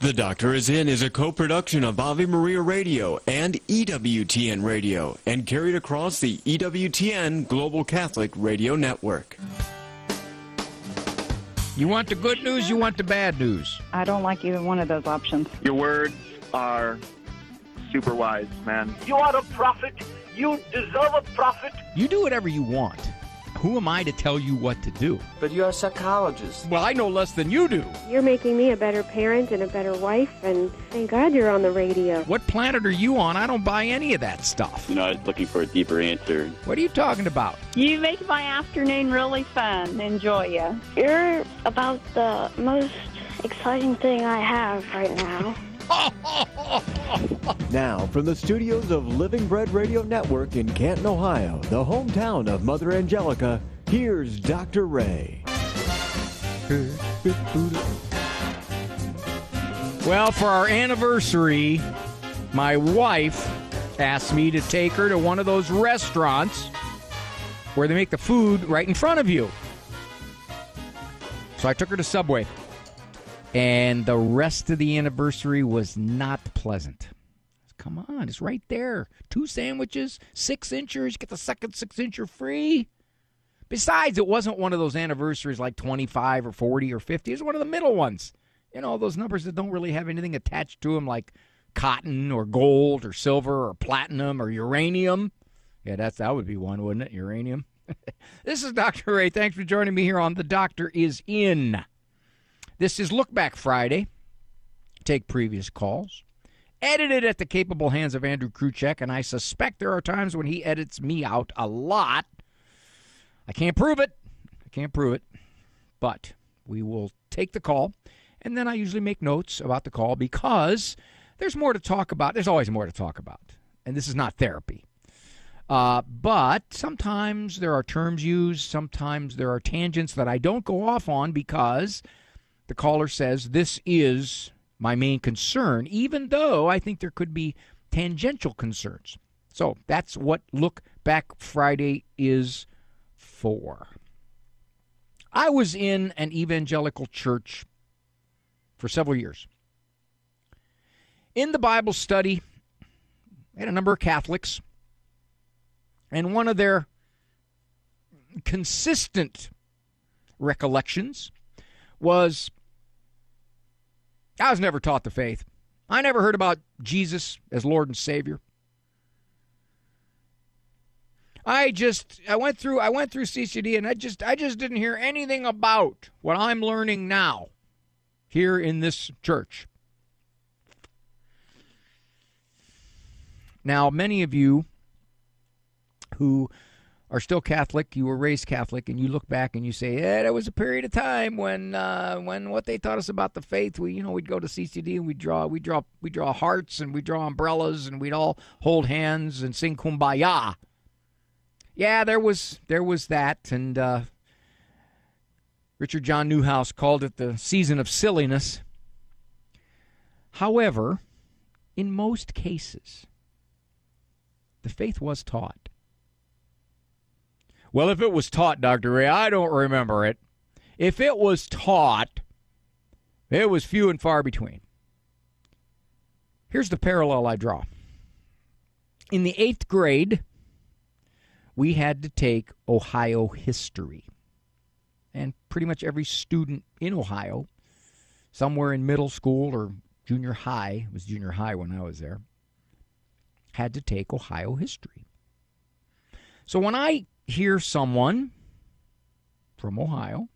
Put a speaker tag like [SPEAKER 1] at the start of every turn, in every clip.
[SPEAKER 1] The Doctor is In is a co-production of Ave Maria Radio and EWTN Radio and carried across the EWTN Global Catholic Radio Network.
[SPEAKER 2] You want the good news, you want the bad news.
[SPEAKER 3] I don't like either one of those options.
[SPEAKER 4] Your words are super wise, man.
[SPEAKER 5] You are a prophet. You deserve a prophet.
[SPEAKER 2] You do whatever you want. Who am I to tell you what to do?
[SPEAKER 6] But you're a psychologist.
[SPEAKER 2] Well, I know less than you do.
[SPEAKER 7] You're making me a better parent and a better wife, and thank God you're on the radio.
[SPEAKER 2] What planet are you on? I don't buy any of that stuff.
[SPEAKER 8] You know, I was looking for a deeper answer.
[SPEAKER 2] What are you talking about?
[SPEAKER 3] You make my afternoon really fun. Enjoy you.
[SPEAKER 9] You're about the most exciting thing I have right now.
[SPEAKER 10] now, from the studios of Living Bread Radio Network in Canton, Ohio, the hometown of Mother Angelica, here's Dr. Ray.
[SPEAKER 2] Well, for our anniversary, my wife asked me to take her to one of those restaurants where they make the food right in front of you. So I took her to Subway and the rest of the anniversary was not pleasant. Come on, it's right there. Two sandwiches, six inchers, get the second six incher free. Besides, it wasn't one of those anniversaries like 25 or 40 or 50. It's one of the middle ones. You know, those numbers that don't really have anything attached to them like cotton or gold or silver or platinum or uranium. Yeah, that's that would be one, wouldn't it? Uranium. this is Dr. Ray. Thanks for joining me here on The Doctor is In. This is Look Back Friday. Take previous calls. Edited at the capable hands of Andrew Kruchek, and I suspect there are times when he edits me out a lot. I can't prove it. I can't prove it. But we will take the call, and then I usually make notes about the call because there's more to talk about. There's always more to talk about. And this is not therapy. Uh, but sometimes there are terms used, sometimes there are tangents that I don't go off on because the caller says this is my main concern, even though I think there could be tangential concerns. So that's what Look Back Friday is for. I was in an evangelical church for several years. In the Bible study, I had a number of Catholics, and one of their consistent recollections was I was never taught the faith. I never heard about Jesus as Lord and Savior. I just I went through I went through CCD and I just I just didn't hear anything about what I'm learning now here in this church. Now, many of you who are still Catholic, you were raised Catholic, and you look back and you say, "Yeah, there was a period of time when uh, when what they taught us about the faith, we you know we'd go to CCD and we'd draw we draw we draw hearts and we draw umbrellas and we'd all hold hands and sing kumbaya." Yeah, there was there was that, and uh, Richard John Neuhaus called it the season of silliness. However, in most cases, the faith was taught. Well, if it was taught, Dr. Ray, I don't remember it. If it was taught, it was few and far between. Here's the parallel I draw. In the eighth grade, we had to take Ohio history. And pretty much every student in Ohio, somewhere in middle school or junior high, it was junior high when I was there, had to take Ohio history. So when I hear someone from Ohio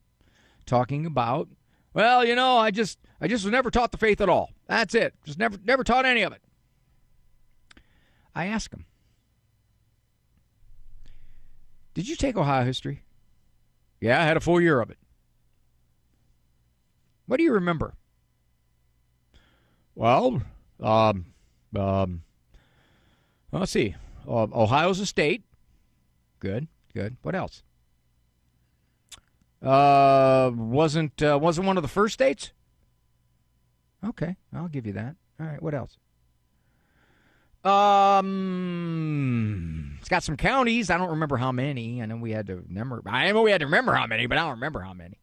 [SPEAKER 2] talking about, well, you know, I just I just was never taught the faith at all. That's it. Just never never taught any of it. I ask them, Did you take Ohio history? Yeah, I had a full year of it. What do you remember? Well, um, um, let's see. Uh, Ohio's a state. Good. Good. What else? Uh, wasn't uh, wasn't one of the first states. Okay, I'll give you that. All right. What else? Um, it's got some counties. I don't remember how many. I know we had to remember. I know we had to remember how many, but I don't remember how many.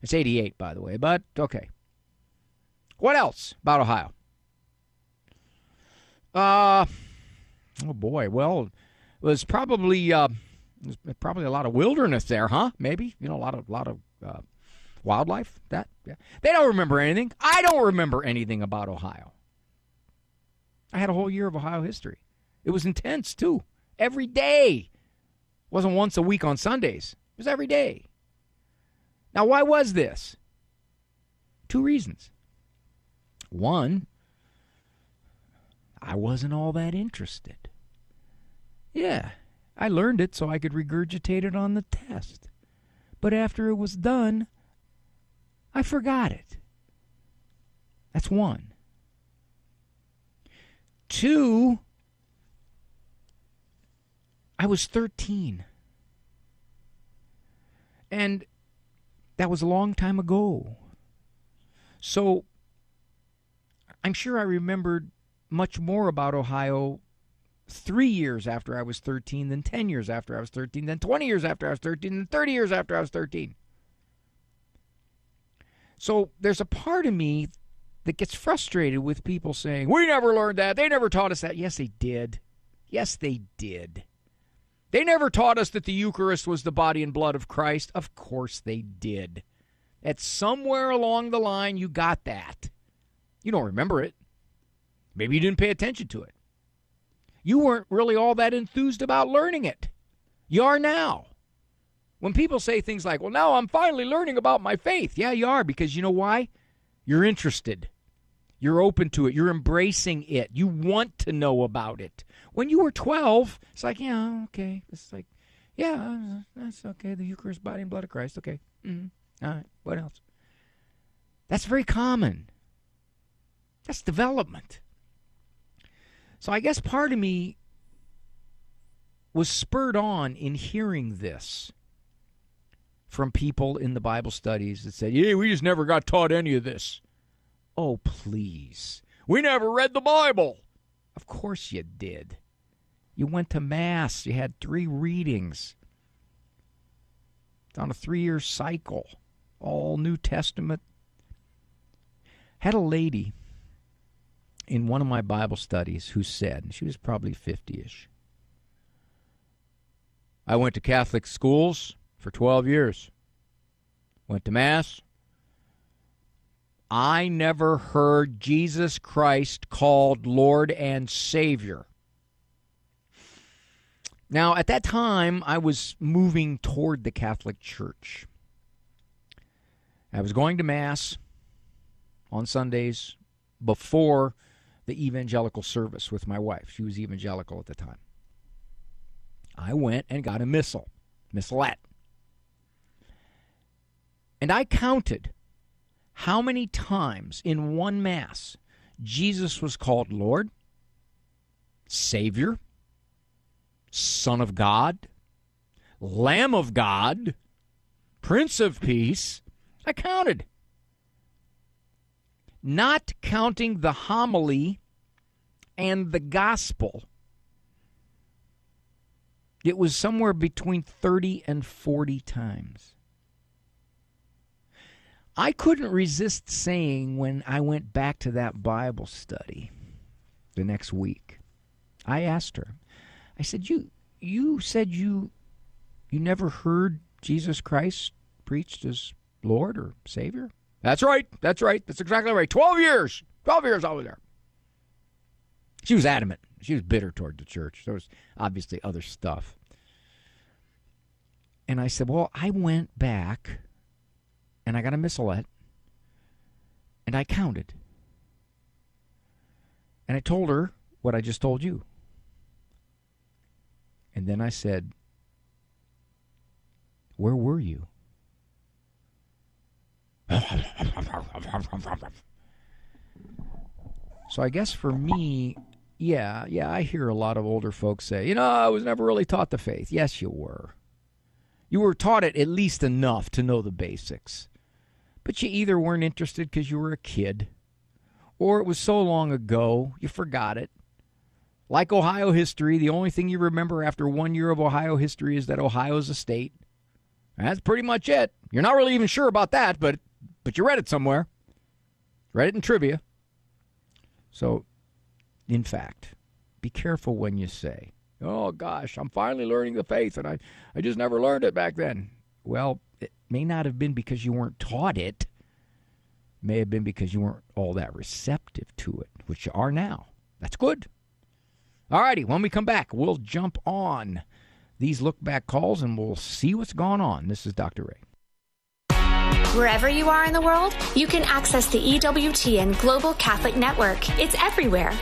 [SPEAKER 2] It's 88, by the way. But okay. What else about Ohio? Uh, oh boy. Well, it was probably uh, there's probably a lot of wilderness there, huh? Maybe you know a lot of lot of uh, wildlife. That yeah. they don't remember anything. I don't remember anything about Ohio. I had a whole year of Ohio history. It was intense too. Every day. It wasn't once a week on Sundays. It was every day. Now, why was this? Two reasons. One, I wasn't all that interested. Yeah, I learned it so I could regurgitate it on the test. But after it was done, I forgot it. That's one. Two, I was 13. And that was a long time ago. So I'm sure I remembered much more about Ohio three years after I was 13, then 10 years after I was 13, then 20 years after I was 13, then 30 years after I was 13. So there's a part of me that gets frustrated with people saying, We never learned that. They never taught us that. Yes, they did. Yes, they did. They never taught us that the Eucharist was the body and blood of Christ. Of course they did. At somewhere along the line, you got that. You don't remember it. Maybe you didn't pay attention to it. You weren't really all that enthused about learning it. You are now. When people say things like, well, now I'm finally learning about my faith. Yeah, you are, because you know why? You're interested. You're open to it. You're embracing it. You want to know about it. When you were 12, it's like, yeah, okay. It's like, yeah, that's okay. The Eucharist, body and blood of Christ. Okay. Mm-hmm. All right. What else? That's very common. That's development. So I guess part of me was spurred on in hearing this from people in the Bible studies that said, yeah, we just never got taught any of this. Oh, please. We never read the Bible. Of course you did. You went to Mass. You had three readings. It's on a three year cycle, all New Testament. Had a lady in one of my Bible studies who said, she was probably 50 ish, I went to Catholic schools for 12 years, went to Mass. I never heard Jesus Christ called Lord and Savior. Now, at that time, I was moving toward the Catholic Church. I was going to Mass on Sundays before the evangelical service with my wife. She was evangelical at the time. I went and got a missal, missalette. And I counted how many times in one Mass Jesus was called Lord, Savior, Son of God, Lamb of God, Prince of Peace. I counted not counting the homily and the gospel, it was somewhere between 30 and 40 times. I couldn't resist saying when I went back to that Bible study the next week, I asked her, I said, You you said you you never heard Jesus Christ preached as Lord or Savior? That's right. That's right. That's exactly right. 12 years. 12 years I was there. She was adamant. She was bitter toward the church. There was obviously other stuff. And I said, Well, I went back and I got a missalette and I counted. And I told her what I just told you. And then I said, Where were you? So I guess for me, yeah, yeah, I hear a lot of older folks say, you know, I was never really taught the faith. Yes, you were. You were taught it at least enough to know the basics. But you either weren't interested because you were a kid, or it was so long ago you forgot it. Like Ohio history, the only thing you remember after one year of Ohio history is that Ohio's a state. That's pretty much it. You're not really even sure about that, but but you read it somewhere. Read it in trivia. So, in fact, be careful when you say, oh gosh, I'm finally learning the faith and I, I just never learned it back then. Well, it may not have been because you weren't taught it, it may have been because you weren't all that receptive to it, which you are now. That's good. All righty, when we come back, we'll jump on these look back calls and we'll see what's gone on. This is Dr. Ray.
[SPEAKER 11] Wherever you are in the world, you can access the EWTN Global Catholic Network. It's everywhere.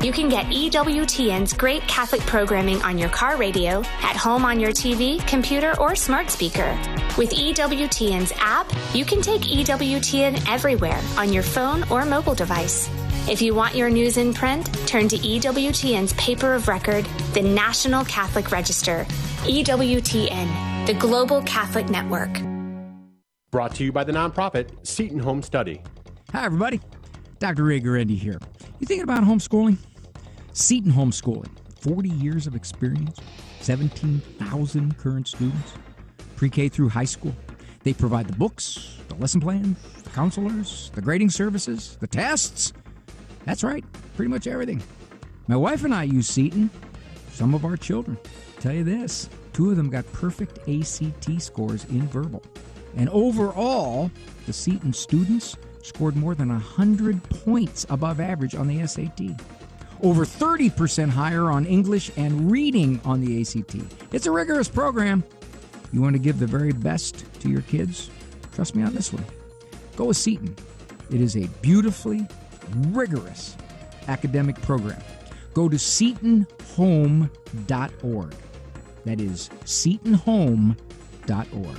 [SPEAKER 11] You can get EWTN's great Catholic programming on your car radio, at home on your TV, computer, or smart speaker. With EWTN's app, you can take EWTN everywhere on your phone or mobile device. If you want your news in print, turn to EWTN's paper of record, the National Catholic Register. EWTN, the Global Catholic Network.
[SPEAKER 12] Brought to you by the nonprofit Seton Home Study.
[SPEAKER 2] Hi, everybody. Dr. Ray Guarendi here. You thinking about homeschooling? Seton Homeschooling, 40 years of experience, 17,000 current students, pre K through high school. They provide the books, the lesson plans, the counselors, the grading services, the tests. That's right, pretty much everything. My wife and I use Seton. Some of our children. Tell you this two of them got perfect ACT scores in verbal. And overall, the Seton students scored more than 100 points above average on the SAT. Over 30% higher on English and reading on the ACT. It's a rigorous program. You want to give the very best to your kids? Trust me on this one. Go with Seton. It is a beautifully rigorous academic program. Go to setonhome.org. That is setonhome.org.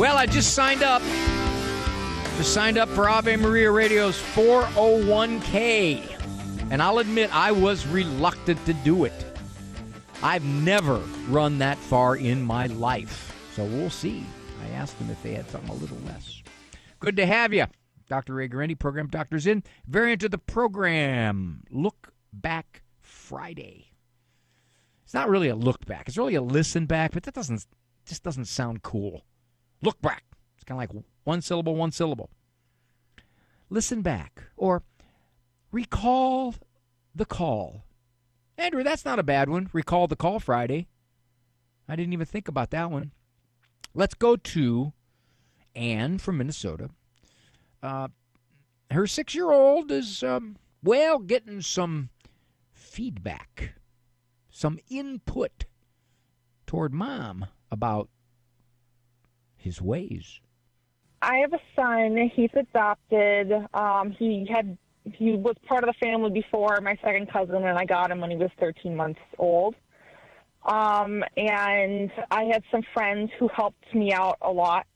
[SPEAKER 2] Well, I just signed up. Just signed up for Ave Maria Radio's 401k. And I'll admit, I was reluctant to do it. I've never run that far in my life. So we'll see. I asked them if they had something a little less. Good to have you. Dr. Ray Guarendi, Program Doctors In. Variant of the program, Look Back Friday. It's not really a look back. It's really a listen back, but that doesn't just doesn't sound cool. Look back. It's kind of like one syllable, one syllable. Listen back or recall the call. Andrew, that's not a bad one. Recall the call Friday. I didn't even think about that one. Let's go to Anne from Minnesota. Uh, her six year old is, um, well, getting some feedback, some input toward mom about his ways.
[SPEAKER 13] I have a son. He's adopted. Um, he had he was part of the family before my second cousin, and I got him when he was 13 months old. Um, and I had some friends who helped me out a lot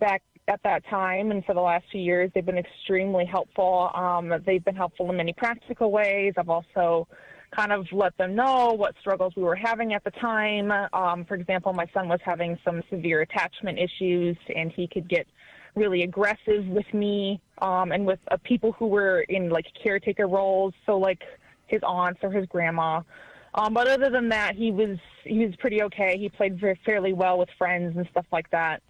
[SPEAKER 13] back at that time, and for the last few years, they've been extremely helpful. Um, they've been helpful in many practical ways. I've also kind of let them know what struggles we were having at the time. Um, for example, my son was having some severe attachment issues, and he could get really aggressive with me um, and with uh, people who were in like caretaker roles, so like his aunts or his grandma. Um, but other than that, he was he was pretty okay. He played very, fairly well with friends and stuff like that.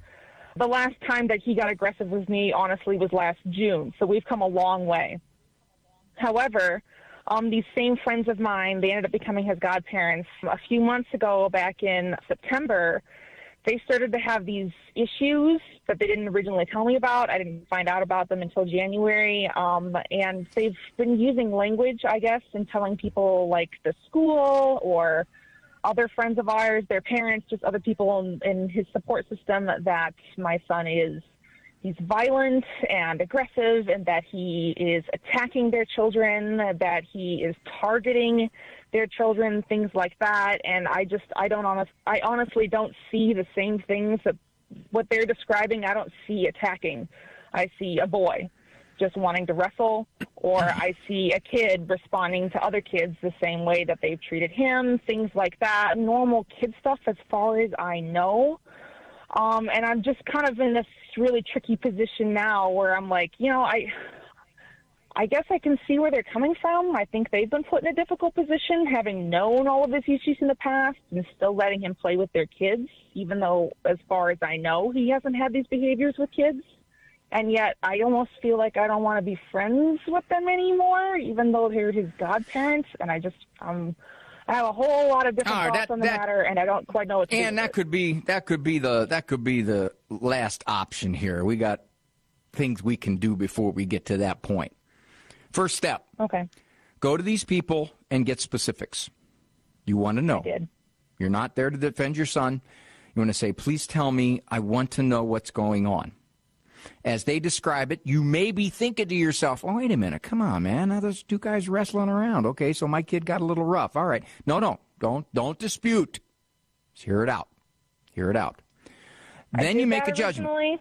[SPEAKER 13] The last time that he got aggressive with me, honestly, was last June. So we've come a long way. However, um, these same friends of mine, they ended up becoming his godparents a few months ago, back in September. They started to have these issues that they didn't originally tell me about. I didn't find out about them until January. Um, and they've been using language, I guess, and telling people like the school or other friends of ours, their parents, just other people in, in his support system that my son is he's violent and aggressive and that he is attacking their children, that he is targeting their children, things like that. And I just, I don't honest, I honestly don't see the same things that what they're describing. I don't see attacking. I see a boy just wanting to wrestle, or I see a kid responding to other kids the same way that they've treated him, things like that. Normal kid stuff, as far as I know. Um, and I'm just kind of in this really tricky position now where I'm like, you know, I. I guess I can see where they're coming from. I think they've been put in a difficult position, having known all of his issues in the past and still letting him play with their kids, even though, as far as I know, he hasn't had these behaviors with kids and yet I almost feel like I don't want to be friends with them anymore, even though they're his godparents. And I just um, I have a whole lot of different
[SPEAKER 2] right,
[SPEAKER 13] thoughts
[SPEAKER 2] that-
[SPEAKER 13] on the
[SPEAKER 2] that-
[SPEAKER 13] matter, and I don't quite know what to.
[SPEAKER 2] And that
[SPEAKER 13] it.
[SPEAKER 2] could be that could be the that could be the last option here. We got things we can do before we get to that point. First step.
[SPEAKER 13] Okay.
[SPEAKER 2] Go to these people and get specifics. You want to know. Did. You're not there to defend your son. You want to say, please tell me, I want to know what's going on. As they describe it, you may be thinking to yourself, oh, wait a minute, come on, man. Now there's two guys wrestling around. Okay, so my kid got a little rough. All right. No, no, don't don't dispute. Just hear it out. Hear it out. Then you make a judgment.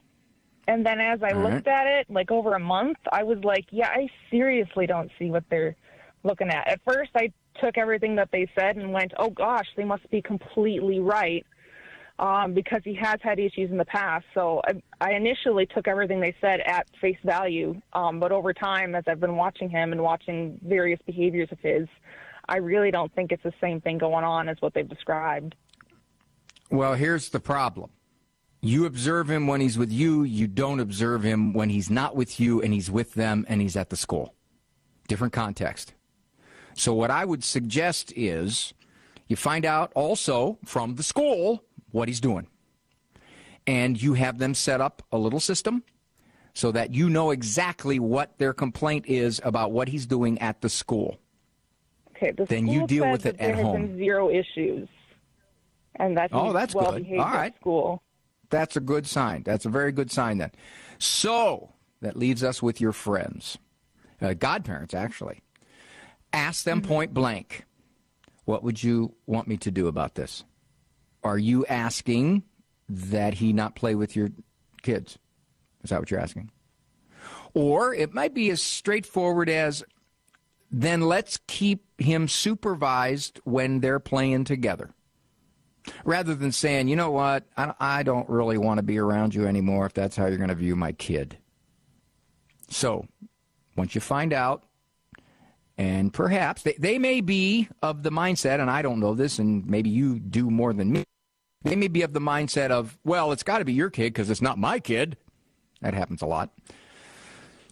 [SPEAKER 13] And then as I
[SPEAKER 2] All
[SPEAKER 13] looked at it, like over a month, I was like, yeah, I seriously don't see what they're looking at. At first, I took everything that they said and went, oh gosh, they must be completely right. Um, because he has had issues in the past. So I, I initially took everything they said at face value. Um, but over time, as I've been watching him and watching various behaviors of his, I really don't think it's the same thing going on as what they've described.
[SPEAKER 2] Well, here's the problem. You observe him when he's with you. You don't observe him when he's not with you and he's with them and he's at the school. Different context. So, what I would suggest is you find out also from the school what he's doing. And you have them set up a little system so that you know exactly what their complaint is about what he's doing at the school.
[SPEAKER 13] Okay, the
[SPEAKER 2] Then
[SPEAKER 13] school
[SPEAKER 2] you deal with it at home.
[SPEAKER 13] been zero issues, and that
[SPEAKER 2] Oh, that's
[SPEAKER 13] well
[SPEAKER 2] good.
[SPEAKER 13] behaved
[SPEAKER 2] All
[SPEAKER 13] at school.
[SPEAKER 2] That's a good sign. That's a very good sign then. So that leaves us with your friends, uh, godparents, actually. Ask them point blank, what would you want me to do about this? Are you asking that he not play with your kids? Is that what you're asking? Or it might be as straightforward as then let's keep him supervised when they're playing together rather than saying, you know what, I, don't really want to be around you anymore if that's how you're going to view my kid. So, once you find out, and perhaps they, they may be of the mindset, and I don't know this, and maybe you do more than me. They may be of the mindset of, well, it's got to be your kid because it's not my kid. That happens a lot.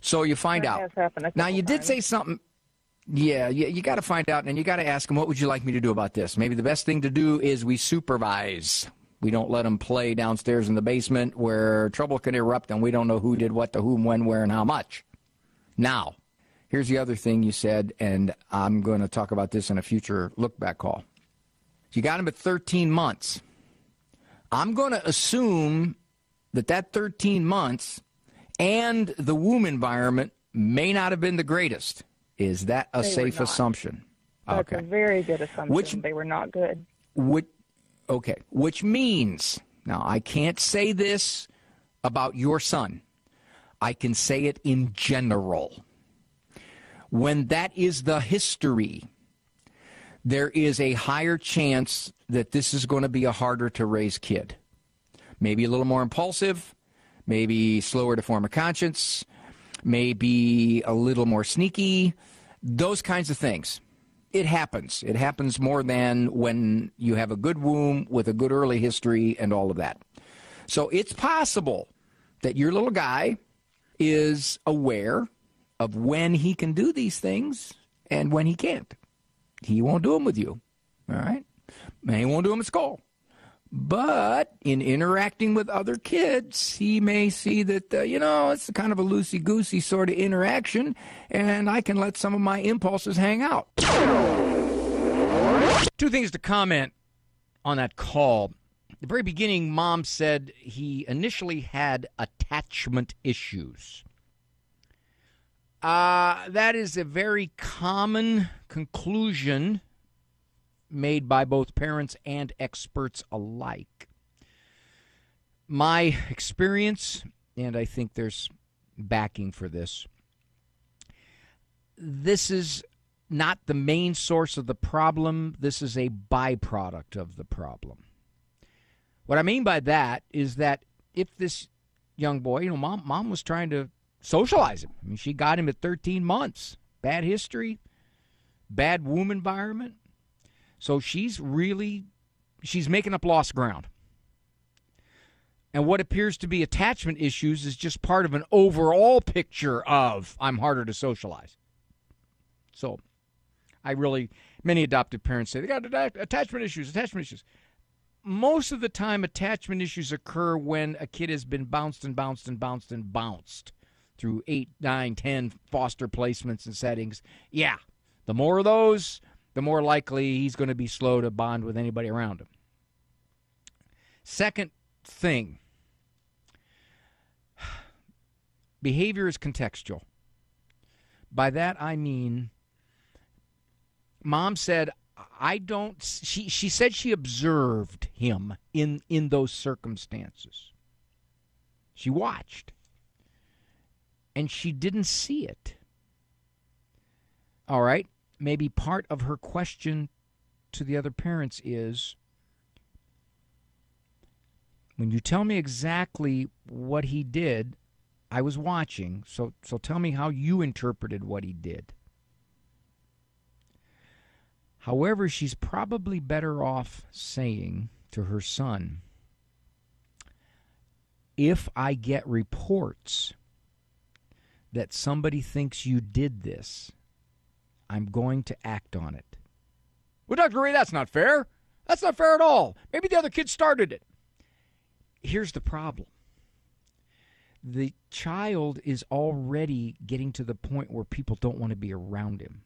[SPEAKER 2] So you find
[SPEAKER 13] That
[SPEAKER 2] out.
[SPEAKER 13] has happened a
[SPEAKER 2] Now, you did say something. Yeah, you, you got to find out, and you got to ask them, what would you like me to do about this? Maybe the best thing to do is we supervise. We don't let them play downstairs in the basement where trouble can erupt and we don't know who did what to whom, when, where, and how much. Now, here's the other thing you said, and I'm going to talk about this in a future look back call. You got him at 13 months. I'm going to assume that that 13 months and the womb environment may not have been the greatest. Is that a
[SPEAKER 13] They
[SPEAKER 2] safe assumption?
[SPEAKER 13] That's a very good assumption.
[SPEAKER 2] Which-
[SPEAKER 13] they were not good.
[SPEAKER 2] Which, okay, which means, now I can't say this about your son. I can say it in general. When that is the history, there is a higher chance that this is going to be a harder to raise kid. Maybe a little more impulsive, maybe slower to form a conscience, maybe a little more sneaky, those kinds of things. It happens. It happens more than when you have a good womb with a good early history and all of that. So it's possible that your little guy is aware of when he can do these things and when he can't. He won't do them with you. All right? And he won't do them at school. But in interacting with other kids, he may see that, uh, you know, it's kind of a loosey goosey sort of interaction, and I can let some of my impulses hang out. Two things to comment on that call. the very beginning, mom said he initially had attachment issues. Uh, that is a very common conclusion made by both parents and experts alike. My experience, and I think there's backing for this, this is not the main source of the problem. This is a byproduct of the problem. What I mean by that is that if this young boy, you know, mom, mom was trying to socialize him. I mean, she got him at 13 months. Bad history, bad womb environment. So she's really she's making up lost ground. And what appears to be attachment issues is just part of an overall picture of I'm harder to socialize. So I really, many adoptive parents say they got attachment issues, attachment issues. Most of the time, attachment issues occur when a kid has been bounced and bounced and bounced and bounced through eight, nine, ten foster placements and settings. Yeah, the more of those, the more likely he's going to be slow to bond with anybody around him. Second thing behavior is contextual. By that I mean mom said I don't she she said she observed him in in those circumstances. She watched. And she didn't see it. All right, maybe part of her question to the other parents is when you tell me exactly what he did, I was watching, so so tell me how you interpreted what he did. However, she's probably better off saying to her son, if I get reports that somebody thinks you did this, I'm going to act on it. Well, Dr. Ray, that's not fair. That's not fair at all. Maybe the other kid started it. Here's the problem the child is already getting to the point where people don't want to be around him.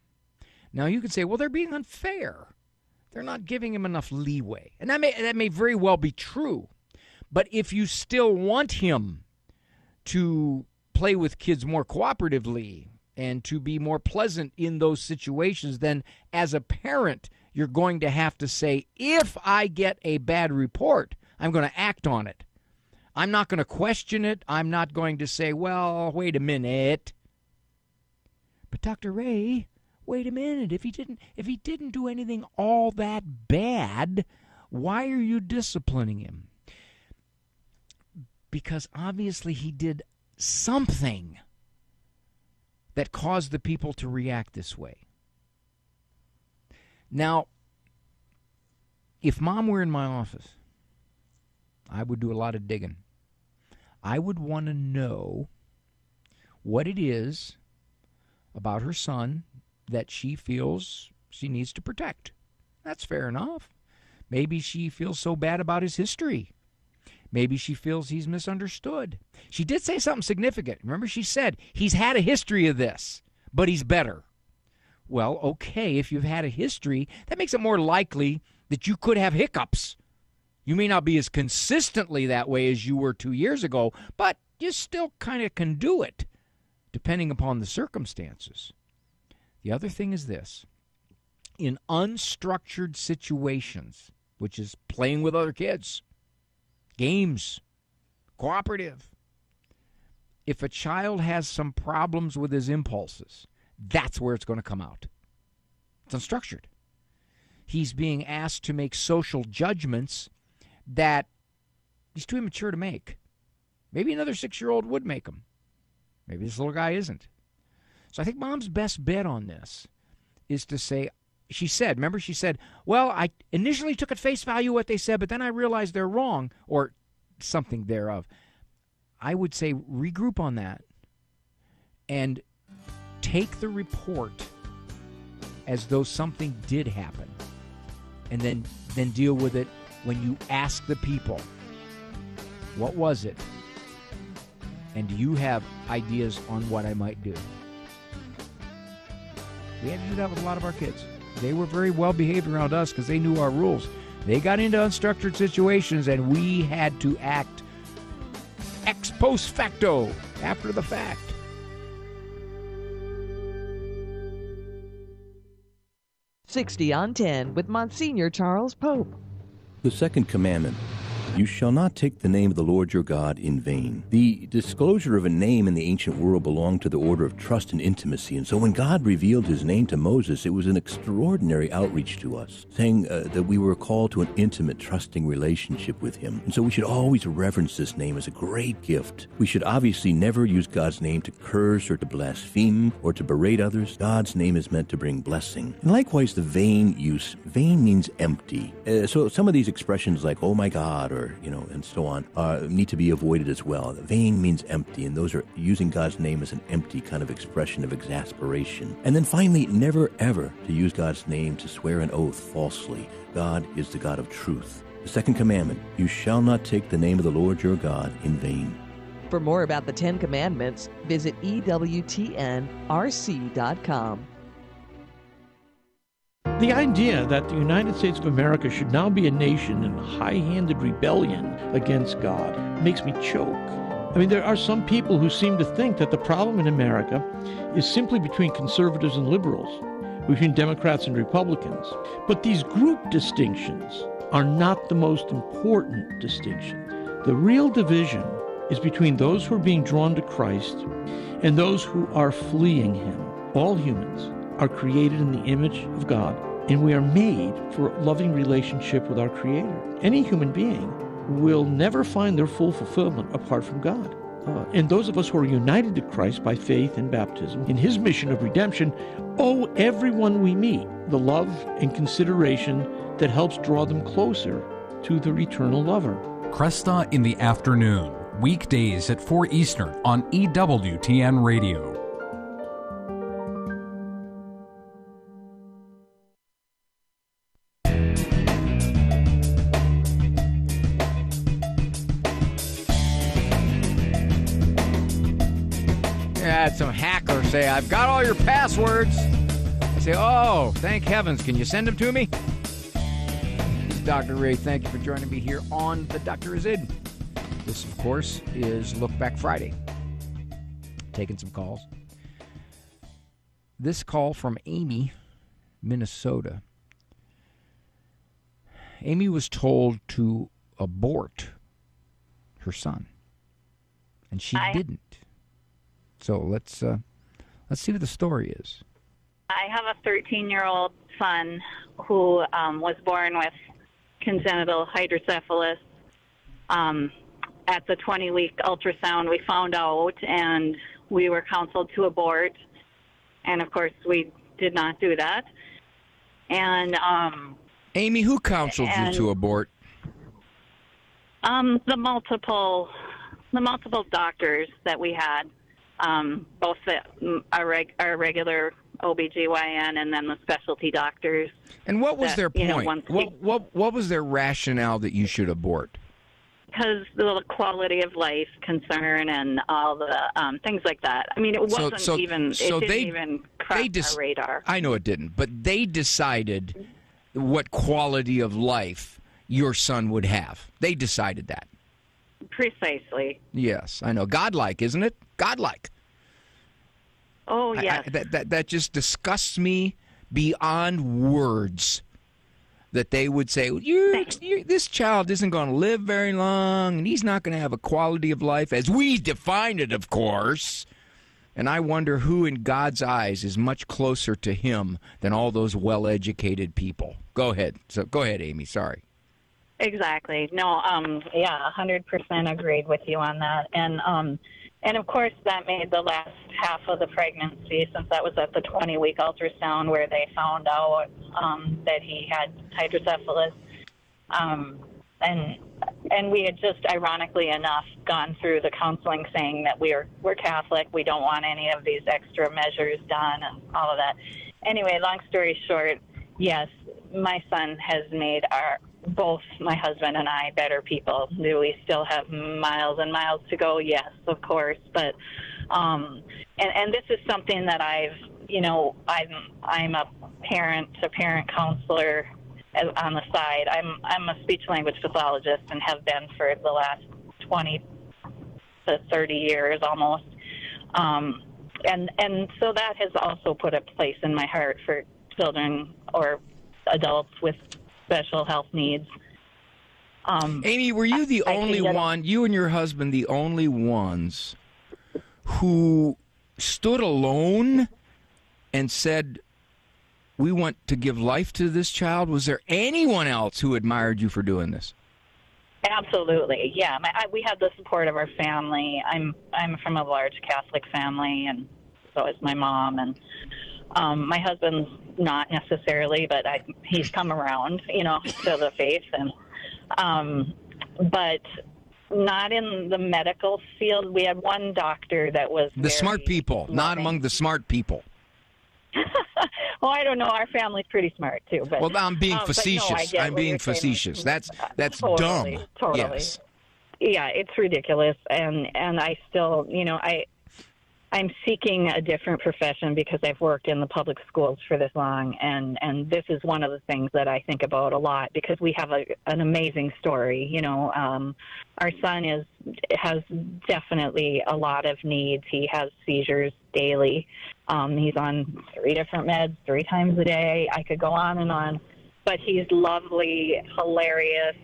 [SPEAKER 2] Now you could say, well, they're being unfair. They're not giving him enough leeway. And that may that may very well be true. But if you still want him to play with kids more cooperatively and to be more pleasant in those situations, then as a parent, you're going to have to say, if I get a bad report, I'm going to act on it. I'm not going to question it. I'm not going to say, well, wait a minute. But Dr. Ray, wait a minute if he didn't if he didn't do anything all that bad why are you disciplining him because obviously he did something that caused the people to react this way now if mom were in my office i would do a lot of digging i would want to know what it is about her son that she feels she needs to protect. That's fair enough. Maybe she feels so bad about his history. Maybe she feels he's misunderstood. She did say something significant. Remember, she said he's had a history of this, but he's better. Well, okay, if you've had a history, that makes it more likely that you could have hiccups. You may not be as consistently that way as you were two years ago, but you still kind of can do it, depending upon the circumstances. The other thing is this in unstructured situations, which is playing with other kids, games, cooperative, if a child has some problems with his impulses, that's where it's going to come out. It's unstructured. He's being asked to make social judgments that he's too immature to make. Maybe another six year old would make them. Maybe this little guy isn't. So I think mom's best bet on this is to say, she said, remember, she said, well, I initially took at face value what they said, but then I realized they're wrong, or something thereof. I would say regroup on that and take the report as though something did happen and then then deal with it when you ask the people what was it and do you have ideas on what I might do we had to do that with a lot of our kids. They were very well behaved around us because they knew our rules. They got into unstructured situations, and we had to act ex post facto, after the fact.
[SPEAKER 14] Sixty on ten with Monsignor Charles Pope.
[SPEAKER 15] The second commandment you shall not take the name of the Lord your God in vain. The disclosure of a name in the ancient world belonged to the order of trust and intimacy. And so when God revealed his name to Moses, it was an extraordinary outreach to us, saying uh, that we were called to an intimate, trusting relationship with him. And so we should always reverence this name as a great gift. We should obviously never use God's name to curse or to blaspheme or to berate others. God's name is meant to bring blessing. And likewise, the vain use. Vain means empty. Uh, so some of these expressions like, oh my God, or you know, and so on, uh, need to be avoided as well. Vain means empty, and those are using God's name as an empty kind of expression of exasperation. And then finally, never ever to use God's name to swear an oath falsely. God is the God of truth. The second commandment, you shall not take the name of the Lord your God in vain.
[SPEAKER 14] For more about the Ten Commandments, visit EWTNRC.com.
[SPEAKER 16] The idea that the United States of America should now be a nation in high handed rebellion against God makes me choke. I mean, there are some people who seem to think that the problem in America is simply between conservatives and liberals, between Democrats and Republicans. But these group distinctions are not the most important distinction. The real division is between those who are being drawn to Christ and those who are fleeing Him. All humans are created in the image of God, and we are made for a loving relationship with our Creator. Any human being will never find their full fulfillment apart from God. Uh, and those of us who are united to Christ by faith and baptism in his mission of redemption owe everyone we meet the love and consideration that helps draw them closer to their eternal lover.
[SPEAKER 17] Kresta in the afternoon, weekdays at 4 Eastern on EWTN Radio.
[SPEAKER 2] I've got all your passwords. I say, oh, thank heavens. Can you send them to me? This is Dr. Ray, thank you for joining me here on The Doctor Is In. This, of course, is Look Back Friday. Taking some calls. This call from Amy, Minnesota. Amy was told to abort her son, and she didn't. So let's uh, let's see what the story is.
[SPEAKER 3] I have a 13 year old son who um, was born with congenital hydrocephalus. Um, at the 20 week ultrasound, we found out and we were counseled to abort. And of course, we did not do that. And um,
[SPEAKER 2] Amy, who counseled
[SPEAKER 3] And-
[SPEAKER 2] you to abort?
[SPEAKER 3] um, the multiple the multiple doctors that we had, um, both the, mm, our, reg, our regular OBGYN and then the specialty doctors.
[SPEAKER 2] And what was
[SPEAKER 3] that,
[SPEAKER 2] their
[SPEAKER 3] you know,
[SPEAKER 2] point? what, what what was their rationale that you should abort?
[SPEAKER 3] because the quality of life concern and all the um, things like that. I mean, it wasn't
[SPEAKER 2] so-
[SPEAKER 3] even.
[SPEAKER 2] so
[SPEAKER 3] it didn't
[SPEAKER 2] they-
[SPEAKER 3] even cross
[SPEAKER 2] they dis-
[SPEAKER 3] our radar.
[SPEAKER 2] I know it didn't, but they decided what quality of life your son would have. They decided that.
[SPEAKER 3] Precisely.
[SPEAKER 2] Yes, I know. Godlike, isn't it? Godlike.
[SPEAKER 3] Oh
[SPEAKER 2] I- that, that that just disgusts me beyond words. That they would say, you you "This child isn't going to live very long, and he's not going to have a quality of life as we define it, of course." And I wonder who, in God's eyes, is much closer to Him than all those well-educated people. Go ahead. So go ahead, Amy. Sorry.
[SPEAKER 3] Exactly. No, um, yeah, a hundred percent agreed with you on that. And um, and of course that made the last half of the pregnancy, since that was at the twenty week ultrasound where they found out um, that he had hydrocephalus. Um, and and we had just ironically enough gone through the counseling saying that we're we're Catholic, we don't want any of these extra measures done and all of that. Anyway, long story short, yes, my son has made our both my husband and I better people. Do we still have miles and miles to go? Yes, of course. But um and and this is something that I've you know, I'm I'm a parent to parent counselor on the side. I'm I'm a speech language pathologist and have been for the last 20 to 30 years almost. Um, and and so that has also put a place in my heart for children or adults with special health needs. Um,
[SPEAKER 2] Amy, were you the
[SPEAKER 3] I- I
[SPEAKER 2] only
[SPEAKER 3] that-
[SPEAKER 2] one, you and your husband, the only ones who stood alone and said, We want to give life to this child? Was there anyone else who admired you for doing this?
[SPEAKER 3] Absolutely, yeah. My, I, we have the support of our family. I'm I'm from a large Catholic family, and so is my mom. And um, my husband's not necessarily, but I, he's come around, you know, to the faith. And um, but not in the medical field. We had one doctor that was
[SPEAKER 2] The smart people, not among the smart people.
[SPEAKER 3] well, I don't know. Our family's pretty smart too. But
[SPEAKER 2] Well, I'm being
[SPEAKER 3] um, no,
[SPEAKER 2] facetious.
[SPEAKER 3] get
[SPEAKER 2] I'm being
[SPEAKER 3] you're saying.
[SPEAKER 2] facetious. That's that's
[SPEAKER 3] Totally,
[SPEAKER 2] dumb.
[SPEAKER 3] totally.
[SPEAKER 2] Yes.
[SPEAKER 3] yeah it's ridiculous and and i still you know i i'm seeking a different profession because i've worked in the public schools for this long and and this is one of the things that i think about a lot because we have a an amazing story you know um our son is has definitely a lot of needs he has seizures daily um he's on three different meds three times a day i could go on and on but he's lovely hilarious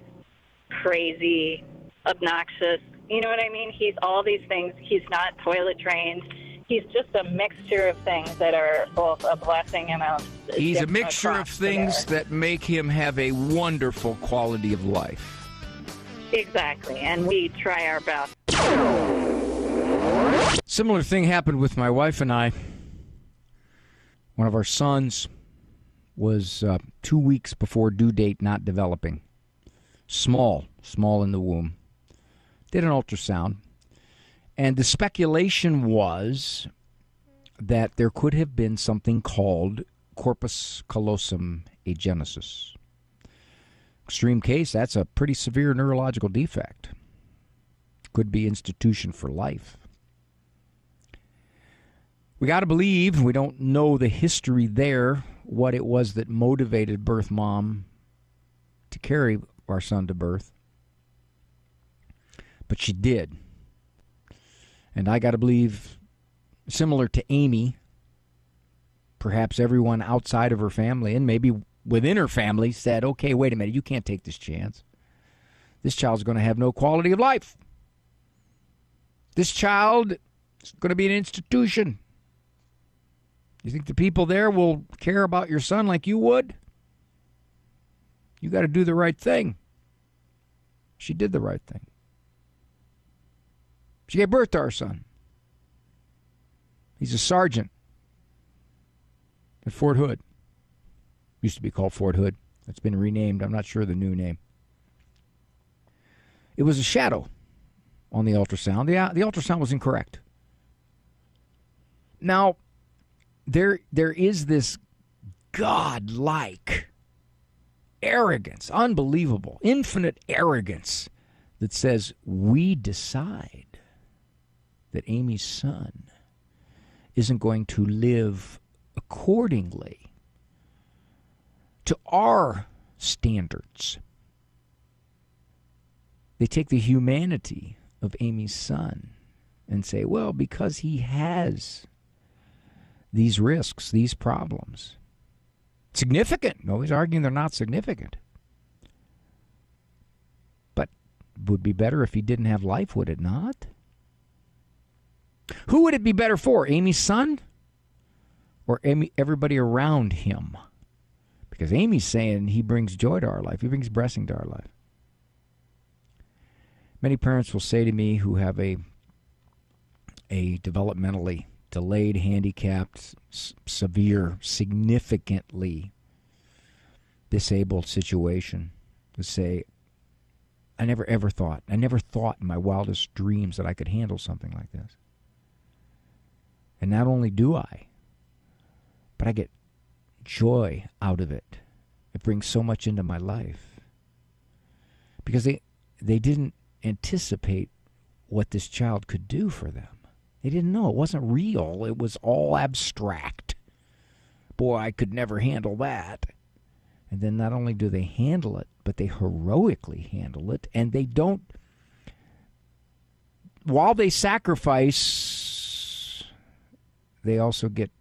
[SPEAKER 3] crazy, obnoxious. You know what I mean? He's all these things. He's not toilet trained. He's just a mixture of things that are both a blessing and a.
[SPEAKER 2] He's a mixture of things that make him have a wonderful quality of life.
[SPEAKER 3] Exactly, and we try our best.
[SPEAKER 2] Similar thing happened with my wife and I. One of our sons was uh, two weeks before due date, not developing. Small, small in the womb. Did an ultrasound. And the speculation was that there could have been something called corpus callosum agenesis. Extreme case, that's a pretty severe neurological defect. Could be institution for life. We got to believe, we don't know the history there, what it was that motivated birth mom to carry our son to birth. But she did. And I got to believe, similar to Amy, perhaps everyone outside of her family and maybe within her family said, okay, wait a minute, you can't take this chance. This child's going to have no quality of life. This child is going to be an institution. You think the people there will care about your son like you would? You got to do the right thing. She did the right thing. She gave birth to our son. He's a sergeant at Fort Hood. Used to be called Fort Hood. It's been renamed. I'm not sure the new name. It was a shadow on the ultrasound. The, uh, the ultrasound was incorrect. Now, there there is this godlike arrogance, unbelievable, infinite arrogance that says we decide that Amy's son isn't going to live accordingly to our standards. They take the humanity of Amy's son and say, well, because he has these risks, these problems. Significant. Nobody's arguing they're not significant. But would be better if he didn't have life, would it not? Who would it be better for? Amy's son? Or Amy, everybody around him? Because Amy's saying he brings joy to our life, he brings blessing to our life. Many parents will say to me who have a a developmentally delayed, handicapped, s- severe, significantly disabled situation to say, I never ever thought, I never thought in my wildest dreams that I could handle something like this. And not only do I, but I get joy out of it. It brings so much into my life. Because they they didn't anticipate what this child could do for them. They didn't know. It wasn't real. It was all abstract. boy, I could never handle that. And then not only do they handle it, but they heroically handle it, and they don't. While they sacrifice, they also get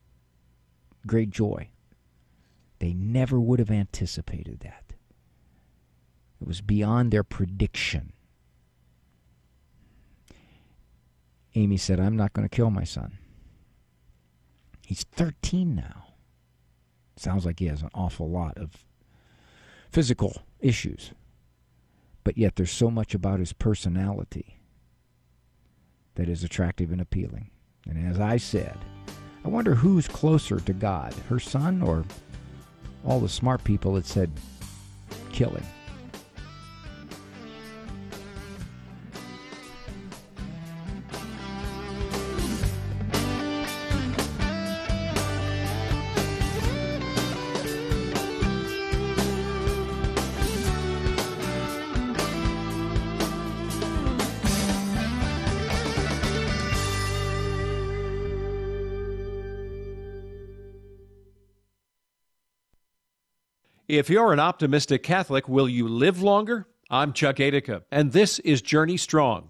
[SPEAKER 2] great joy. They never would have anticipated that. It was beyond their prediction. Amy said, I'm not going to kill my son. He's 13 now. Sounds like he has an awful lot of physical issues. But yet there's so much about his personality that is attractive and appealing. And as I said, I wonder who's closer to God, her son or all the smart people that said, kill him.
[SPEAKER 18] If you're an optimistic Catholic, will you live longer? I'm Chuck Adika, and this is Journey Strong.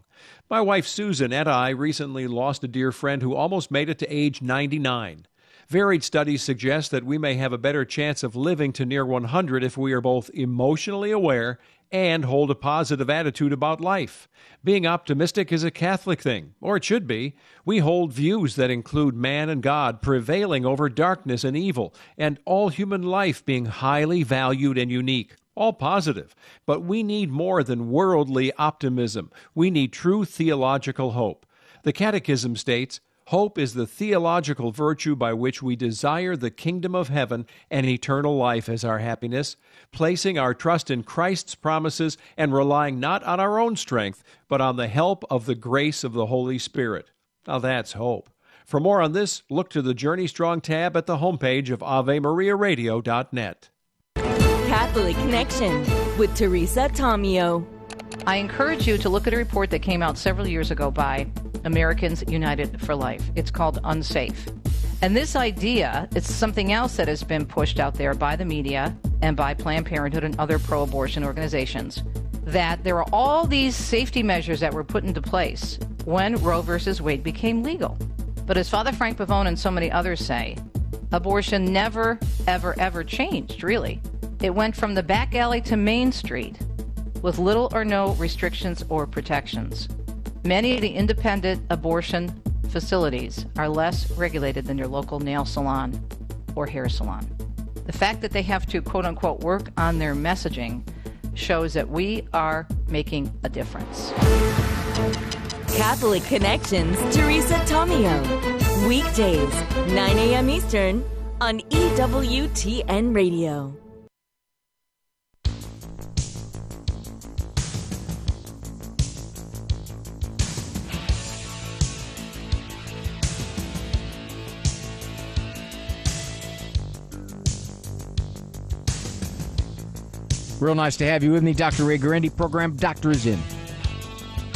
[SPEAKER 18] My wife Susan and I recently lost a dear friend who almost made it to age 99. Varied studies suggest that we may have a better chance of living to near 100 if we are both emotionally aware and hold a positive attitude about life. Being optimistic is a Catholic thing, or it should be. We hold views that include man and God prevailing over darkness and evil, and all human life being highly valued and unique. All positive. But we need more than worldly optimism. We need true theological hope. The Catechism states Hope is the theological virtue by which we desire the kingdom of heaven and eternal life as our happiness, placing our trust in Christ's promises and relying not on our own strength, but on the help of the grace of the Holy Spirit. Now that's hope. For more on this, look to the Journey Strong tab at the homepage of AveMariaRadio.net.
[SPEAKER 19] Catholic Connection with Teresa Tomeo. I encourage you to look at a report that came out several years ago by Americans United for Life. It's called Unsafe. And this idea, it's something else that has been pushed out there by the media and by Planned Parenthood and other pro abortion organizations that there are all these safety measures that were put into place when Roe versus Wade became legal. But as Father Frank Pavone and so many others say, abortion never, ever, ever changed, really. It went from the back alley to Main Street with little or no restrictions or protections. Many of the independent abortion facilities are less regulated than your local nail salon or hair salon. The fact that they have to quote unquote work on their messaging shows that we are making a difference. Catholic Connections, Teresa Tomeo. Weekdays, 9 a.m. Eastern on EWTN Radio.
[SPEAKER 2] Real nice to have you with me, Dr. Ray Guarendi. Program Doctor is in.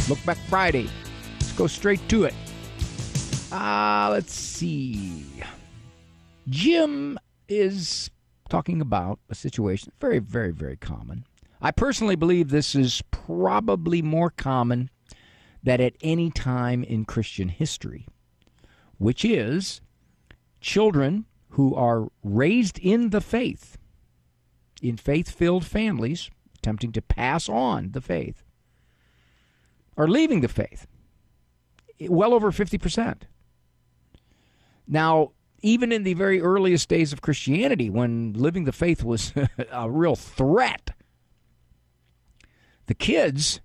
[SPEAKER 2] Look back Friday. Let's go straight to it. Ah, uh, let's see. Jim is talking about a situation very, very, very common. I personally believe this is probably more common than at any time in Christian history, which is children who are raised in the faith in faith filled families attempting to pass on the faith are leaving the faith. Eh, well over 50%. Now, even in the very earliest days of Christianity, when living the faith was a real threat, the kids,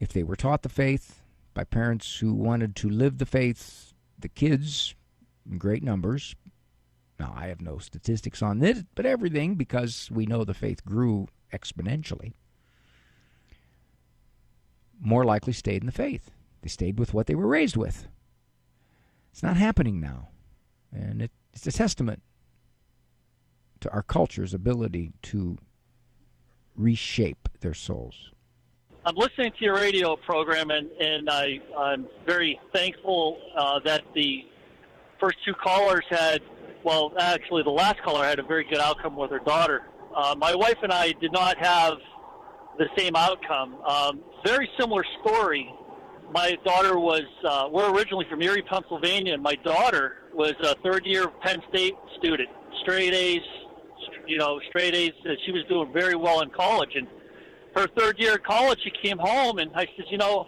[SPEAKER 2] if they were taught the faith by parents who wanted to live the faith, the kids, in great numbers, now, I have no statistics on this, but everything, because we know the faith grew exponentially, more likely stayed in the faith. They stayed with what they were raised with. It's not happening now. And it, it's a testament to our culture's ability to reshape their souls.
[SPEAKER 20] I'm listening to your radio program, and, and I, I'm very thankful uh, that the first two callers had well, actually, the last caller had a very good outcome with her daughter. Uh, my wife and I did not have the same outcome. Um, very similar story. My daughter was, uh, we're originally from Erie, Pennsylvania, and my daughter was a third year Penn State student, straight A's, you know, straight A's. She was doing very well in college. And her third year of college, she came home, and I said, you know,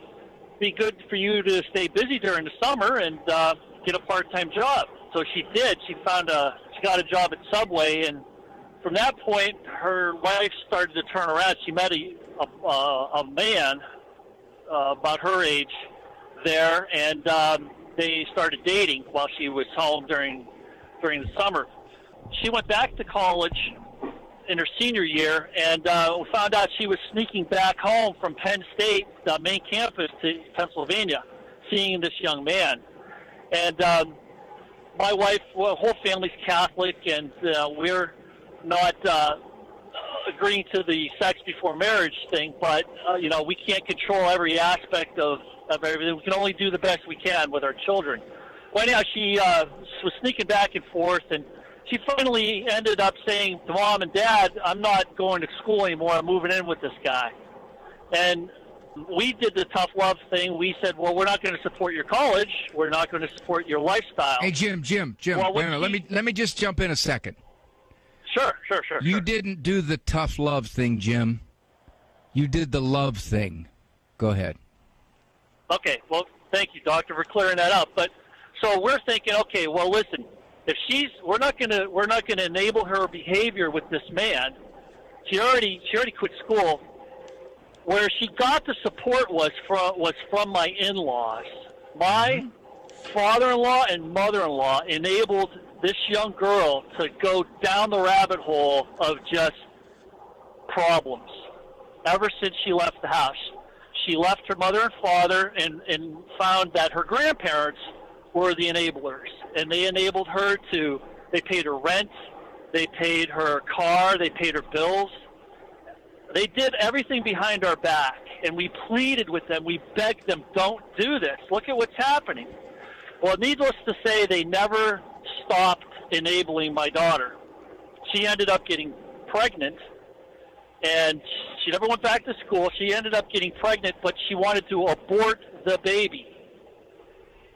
[SPEAKER 20] be good for you to stay busy during the summer and uh, get a part-time job. So she did. She found a, she got a job at Subway, and from that point, her life started to turn around. She met a a, a man uh, about her age there, and um, they started dating while she was home during during the summer. She went back to college in her senior year, and uh, we found out she was sneaking back home from Penn State, the main campus, to Pennsylvania, seeing this young man. And um, my wife, well, whole family's Catholic, and uh, we're not uh, agreeing to the sex before marriage thing, but uh, you know we can't control every aspect of of everything. We can only do the best we can with our children. Well, anyhow, she uh, was sneaking back and forth, and she finally ended up saying to mom and dad, "I'm not going to school anymore. I'm moving in with this guy." And we did the tough love thing. We said, "Well, we're not going to support your college. We're not going to support your lifestyle."
[SPEAKER 2] Hey, Jim, Jim, Jim.
[SPEAKER 20] Well,
[SPEAKER 2] minute.
[SPEAKER 20] she-
[SPEAKER 2] Let me let me just jump in a second.
[SPEAKER 20] Sure, sure, sure.
[SPEAKER 2] You
[SPEAKER 20] sure.
[SPEAKER 2] didn't do the tough love thing, Jim. You did the love thing. Go ahead.
[SPEAKER 20] Okay, well, thank you, doctor, for clearing that up. But so we're thinking, okay, well, listen, if she's, we're not gonna, we're not gonna enable her behavior with this man. She already, she already quit school. Where she got the support was from was from my in-laws. My mm-hmm. father-in-law and mother-in-law enabled this young girl to go down the rabbit hole of just problems ever since she left the house. She left her mother and father and, and found that her grandparents were the enablers. And they enabled her to, they paid her rent, they paid her car, they paid her bills. They did everything behind our back. And we pleaded with them, we begged them, don't do this. Look at what's happening. Well, needless to say, they never stopped enabling my daughter. She ended up getting pregnant and she never went back to school. She ended up getting pregnant, but she wanted to abort the baby.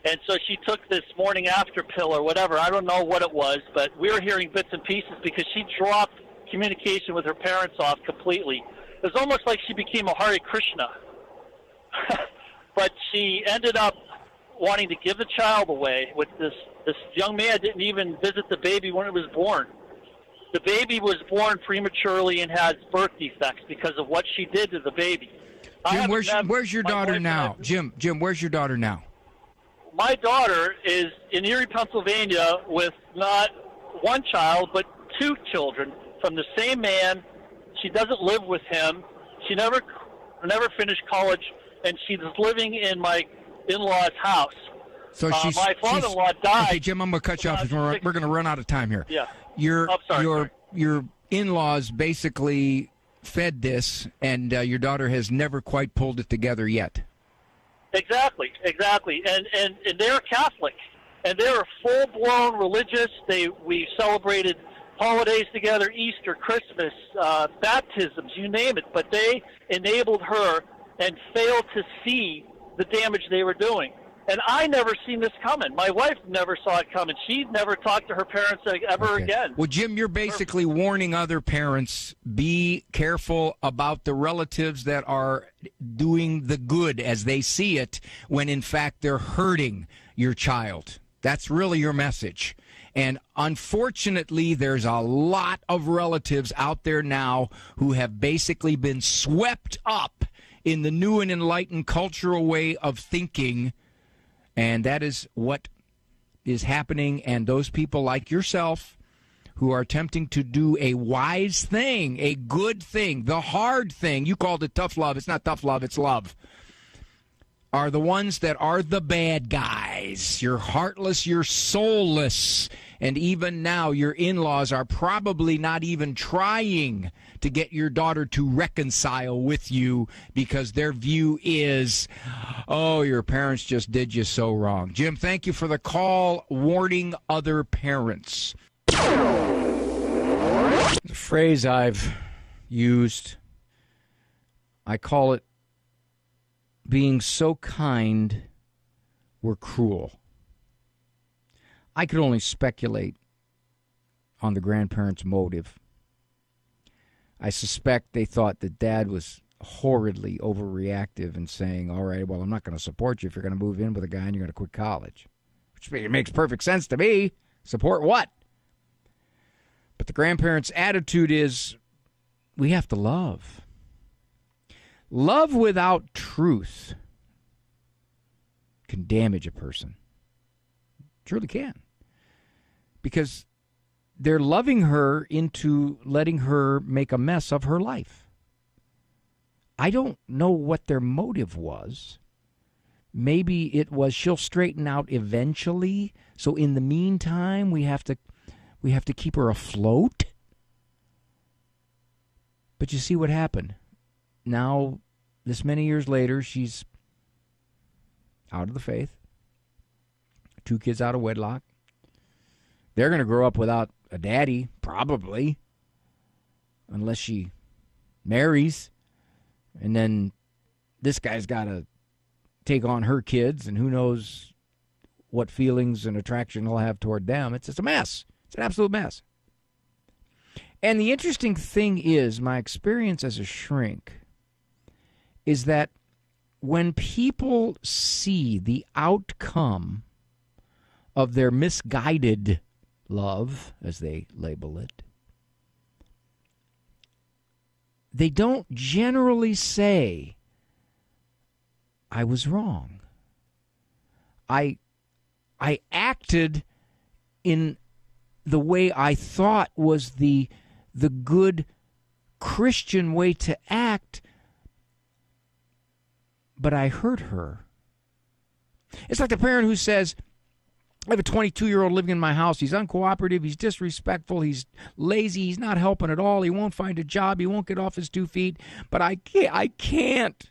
[SPEAKER 20] And so she took this morning after pill or whatever. I don't know what it was, but we were hearing bits and pieces because she dropped communication with her parents off completely. It was almost like she became a Hare Krishna. but she ended up wanting to give the child away with this this young man didn't even visit the baby when it was born. The baby was born prematurely and has birth defects because of what she did to the baby.
[SPEAKER 2] Jim, where's where's your daughter now? Jim, Jim, where's your daughter now?
[SPEAKER 20] my daughter is in Erie, Pennsylvania, with not one child but two children from the same man. She doesn't live with him. She never never finished college, and she's living in my in-laws' house.
[SPEAKER 2] So
[SPEAKER 20] Uh,
[SPEAKER 2] she's
[SPEAKER 20] my father-in-law died.
[SPEAKER 2] Okay, Jim, I'm going to cut you off. We're, we're going to run out of time here.
[SPEAKER 20] Yeah.
[SPEAKER 2] Your
[SPEAKER 20] Oh, sorry,
[SPEAKER 2] your
[SPEAKER 20] sorry.
[SPEAKER 2] your in-laws basically fed this, and uh, your daughter has never quite pulled it together yet.
[SPEAKER 20] Exactly, exactly, and and, and they're Catholic, and they're full blown religious. They we celebrated holidays together, Easter, Christmas, uh, baptisms, you name it. But they enabled her and failed to see the damage they were doing. And I never seen this coming. My wife never saw it coming. She never talked to her parents ever again.
[SPEAKER 2] Well, Jim, you're basically warning other parents be careful about the relatives that are doing the good as they see it when in fact they're hurting your child. That's really your message. And unfortunately, there's a lot of relatives out there now who have basically been swept up in the new and enlightened cultural way of thinking. And that is what is happening, and those people like yourself who are attempting to do a wise thing, a good thing, the hard thing, you called it tough love. It's not tough love, it's love. Are the ones that are the bad guys. You're heartless, you're soulless. And even now, your in laws are probably not even trying to get your daughter to reconcile with you because their view is, oh, your parents just did you so wrong. Jim, thank you for the call warning other parents. The phrase I've used, I call it being so kind we're cruel. I could only speculate on the grandparents' motive. I suspect they thought that dad was horridly overreactive and saying, All right, well, I'm not going to support you if you're going to move in with a guy and you're going to quit college. Which makes perfect sense to me. Support what? But the grandparents' attitude is we have to love. Love without truth can damage a person. Truly can. Because they're loving her into letting her make a mess of her life. I don't know what their motive was. Maybe it was she'll straighten out eventually. So in the meantime, we have to we have to keep her afloat. But you see what happened. Now, this many years later, she's out of the faith. Two kids out of wedlock. They're going to grow up without a daddy, probably, unless she marries. And then this guy's got to take on her kids, and who knows what feelings and attraction he'll have toward them. It's, just a mess. It's an absolute mess. And the interesting thing is, my experience as a shrink is that when people see the outcome of their misguided love, as they label it, they don't generally say, I was wrong. I I acted in the way I thought was the the good Christian way to act, but I hurt her. It's like the parent who says, I have a 22 year old living in my house. He's uncooperative. He's disrespectful. He's lazy. He's not helping at all. He won't find a job. He won't get off his two feet. But I can't, I can't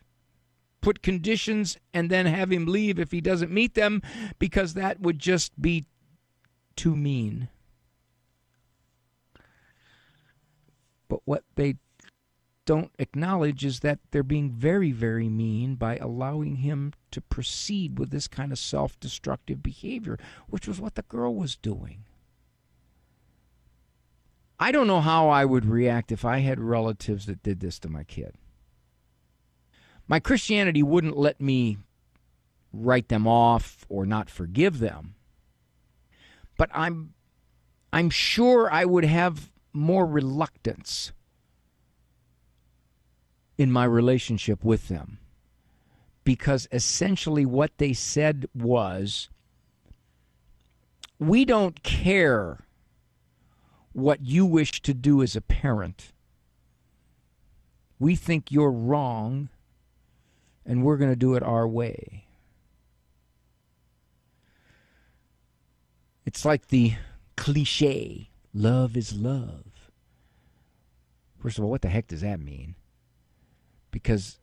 [SPEAKER 2] put conditions and then have him leave if he doesn't meet them because that would just be too mean. But what they don't acknowledge is that they're being very, very mean by allowing him to proceed with this kind of self destructive behavior, which was what the girl was doing. I don't know how I would react if I had relatives that did this to my kid. My Christianity wouldn't let me write them off or not forgive them. But I'm I'm sure I would have more reluctance in my relationship with them because essentially what they said was we don't care what you wish to do as a parent. We think you're wrong and we're going to do it our way. It's like the cliche love is love. First of all, what the heck does that mean? Because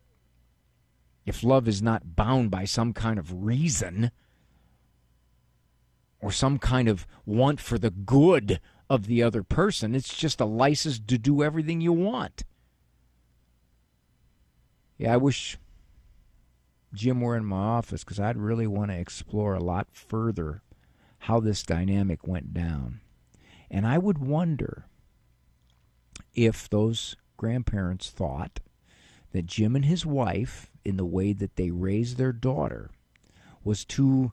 [SPEAKER 2] if love is not bound by some kind of reason or some kind of want for the good of the other person, it's just a license to do everything you want. Yeah, I wish Jim were in my office because I'd really want to explore a lot further how this dynamic went down. And I would wonder if those grandparents thought that Jim and his wife, in the way that they raised their daughter, was too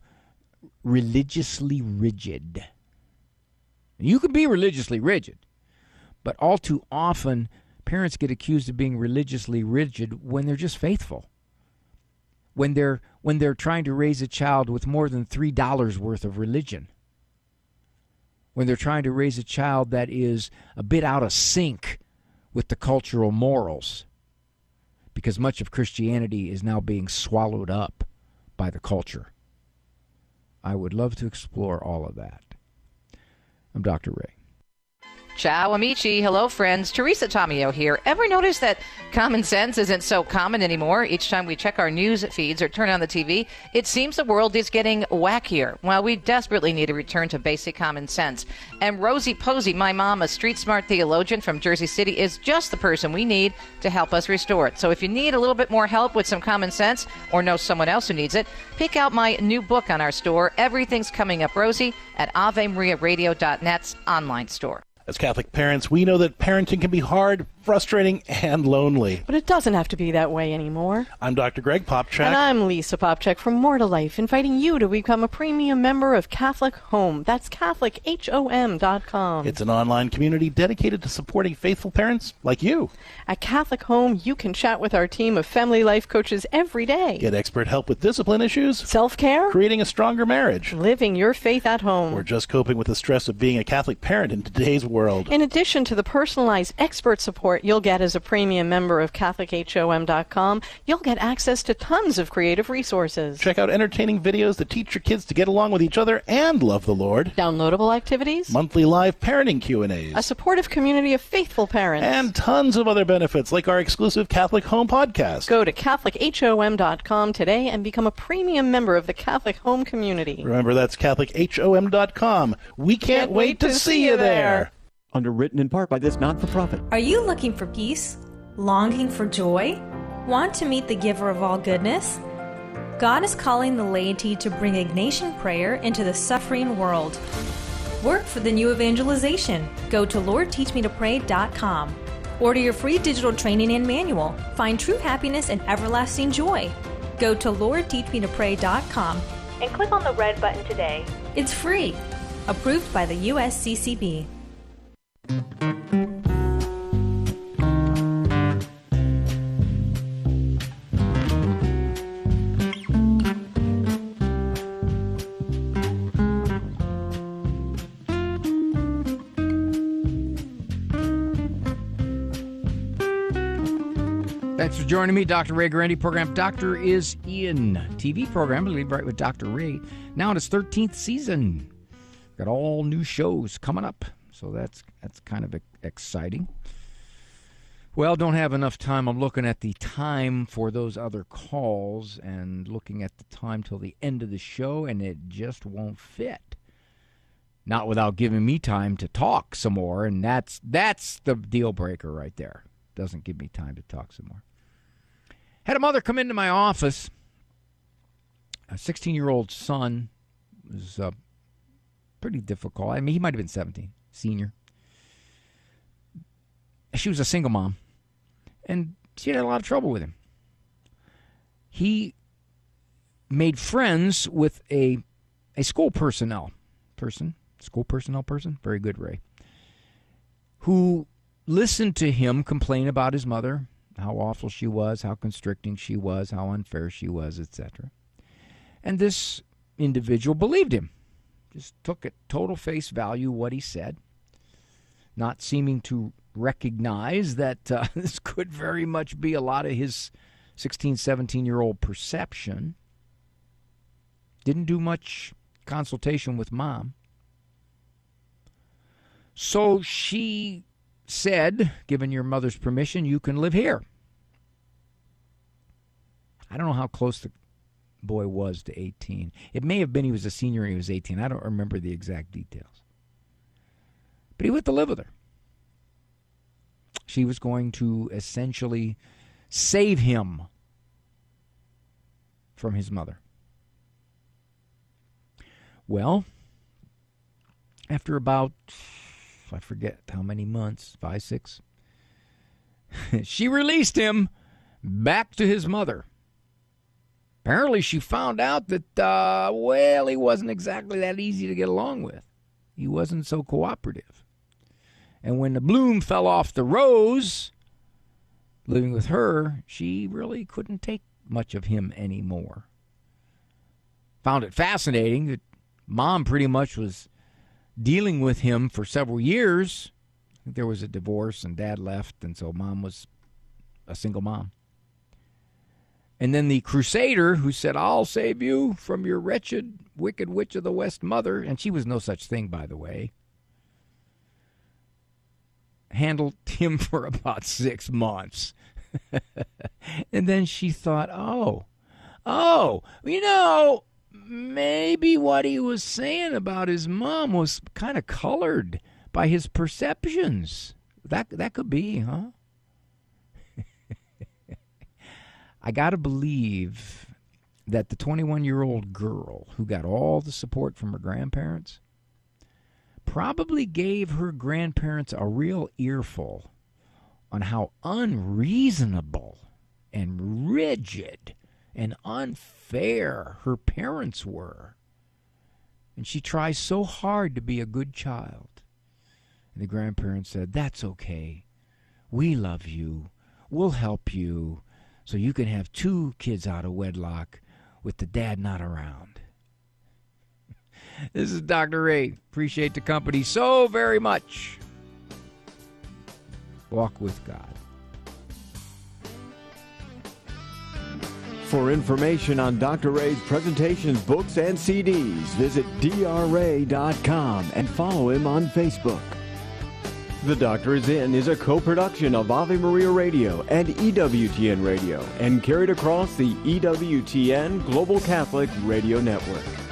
[SPEAKER 2] religiously rigid. You can be religiously rigid, but all too often parents get accused of being religiously rigid when they're just faithful. When they're when they're trying to raise a child with more than three dollars worth of religion. When they're trying to raise a child that is a bit out of sync with the cultural morals because much of Christianity is now being swallowed up by the culture. I would love to explore all of that. I'm Dr. Ray.
[SPEAKER 19] Ciao, amici. Hello, friends. Teresa Tomeo here. Ever notice that common sense isn't so common anymore? Each time we check our news feeds or turn on the TV, it seems the world is getting wackier. Well, we desperately need a return to basic common sense. And Rosie Posey, my mom, a street smart theologian from Jersey City, is just the person we need to help us restore it. So if you need a little bit more help with some common sense or know someone else who needs it, pick out my new book on our store, Everything's Coming Up Rosie, at AveMariaRadio.net's online store.
[SPEAKER 21] As Catholic parents, we know that parenting can be hard, frustrating, and lonely.
[SPEAKER 22] But it doesn't have to be that way anymore.
[SPEAKER 21] I'm Dr. Greg Popcak.
[SPEAKER 22] And I'm Lisa Popcak from More to Life, inviting you to become a premium member of Catholic Home. That's CatholicHOM.com.
[SPEAKER 21] It's an online community dedicated to supporting faithful parents like you.
[SPEAKER 22] At Catholic Home, you can chat with our team of family life coaches every day.
[SPEAKER 21] Get expert help with discipline issues,
[SPEAKER 22] self care,
[SPEAKER 21] creating a stronger marriage,
[SPEAKER 22] living your faith at home,
[SPEAKER 21] or just coping with the stress of being a Catholic parent in today's world.
[SPEAKER 22] In addition to the personalized expert support you'll get as a premium member of CatholicHOM.com, you'll get access to tons of creative resources.
[SPEAKER 21] Check out entertaining videos that teach your kids to get along with each other and love the Lord.
[SPEAKER 22] Downloadable activities,
[SPEAKER 21] monthly live parenting Q&As,
[SPEAKER 22] a supportive community of faithful parents,
[SPEAKER 21] and tons of other benefits like our exclusive Catholic Home podcast.
[SPEAKER 22] Go to CatholicHOM.com today and become a premium member of the Catholic Home community.
[SPEAKER 21] Remember, that's CatholicHOM.com. We can't,
[SPEAKER 22] Can't
[SPEAKER 21] wait, to, see you there.
[SPEAKER 10] Underwritten in part by this not for profit.
[SPEAKER 23] Are you looking for peace? Longing for joy? Want to meet the giver of all goodness? God is calling the laity to bring Ignatian prayer into the suffering world. Work for the new evangelization. Go to LordTeachMeToPray.com. Order your free digital training and manual. Find true happiness and everlasting joy. Go to LordTeachMeToPray.com and click on the red button today. It's free. Approved by the USCCB.
[SPEAKER 2] Thanks for joining me, Dr. Ray Guarendi. Program Doctor is In. TV program, Living Right with Dr. Ray. Now in its 13th season. Got all new shows coming up. So that's that's kind of exciting. Well, don't have enough time. I'm looking at the time for those other calls and looking at the time till the end of the show, and it just won't fit. Not without giving me time to talk some more, and that's that's the deal breaker right there. Doesn't give me time to talk some more. Had a mother come into my office. A 16 year old son was uh, pretty difficult. I mean, he might have been 17, senior. She was a single mom, and she had a lot of trouble with him. He made friends with a a school personnel person, school personnel person, very good Ray, who listened to him complain about his mother, how awful she was, how constricting she was, how unfair she was, etc. And this individual believed him, just took at total face value what he said, not seeming to recognize that uh, this could very much be a lot of his 16, 17 year old perception. Didn't do much consultation with mom. So she said, given your mother's permission, you can live here. I don't know how close the boy was to 18. It may have been he was a senior and he was 18. I don't remember the exact details. But he went to live with her. She was going to essentially save him from his mother. Well, after about I forget how many months, five, six. she released him back to his mother. Apparently, she found out that, uh, well, he wasn't exactly that easy to get along with. He wasn't so cooperative. And when the bloom fell off the rose, living with her, she really couldn't take much of him anymore. Found it fascinating that mom pretty much was dealing with him for several years. There was a divorce and dad left, and so mom was a single mom. And then the crusader who said, I'll save you from your wretched, wicked witch of the West mother. And she was no such thing, by the way. Handled him for about six months. and then she thought, oh, oh, you know, maybe what he was saying about his mom was kind of colored by his perceptions. That that could be, huh? I got to believe that the 21-year-old girl who got all the support from her grandparents probably gave her grandparents a real earful on how unreasonable and rigid and unfair her parents were. And she tries so hard to be a good child. And the grandparents said, That's okay. We love you. We'll help you so you can have two kids out of wedlock with the dad not around. This is Dr. Ray. Appreciate the company so very much. Walk with God.
[SPEAKER 10] For information on Dr. Ray's presentations, books, and CDs, visit drray.com and follow him on Facebook. The Doctor is In is a co-production of Ave Maria Radio and EWTN Radio and carried across the EWTN Global Catholic Radio Network.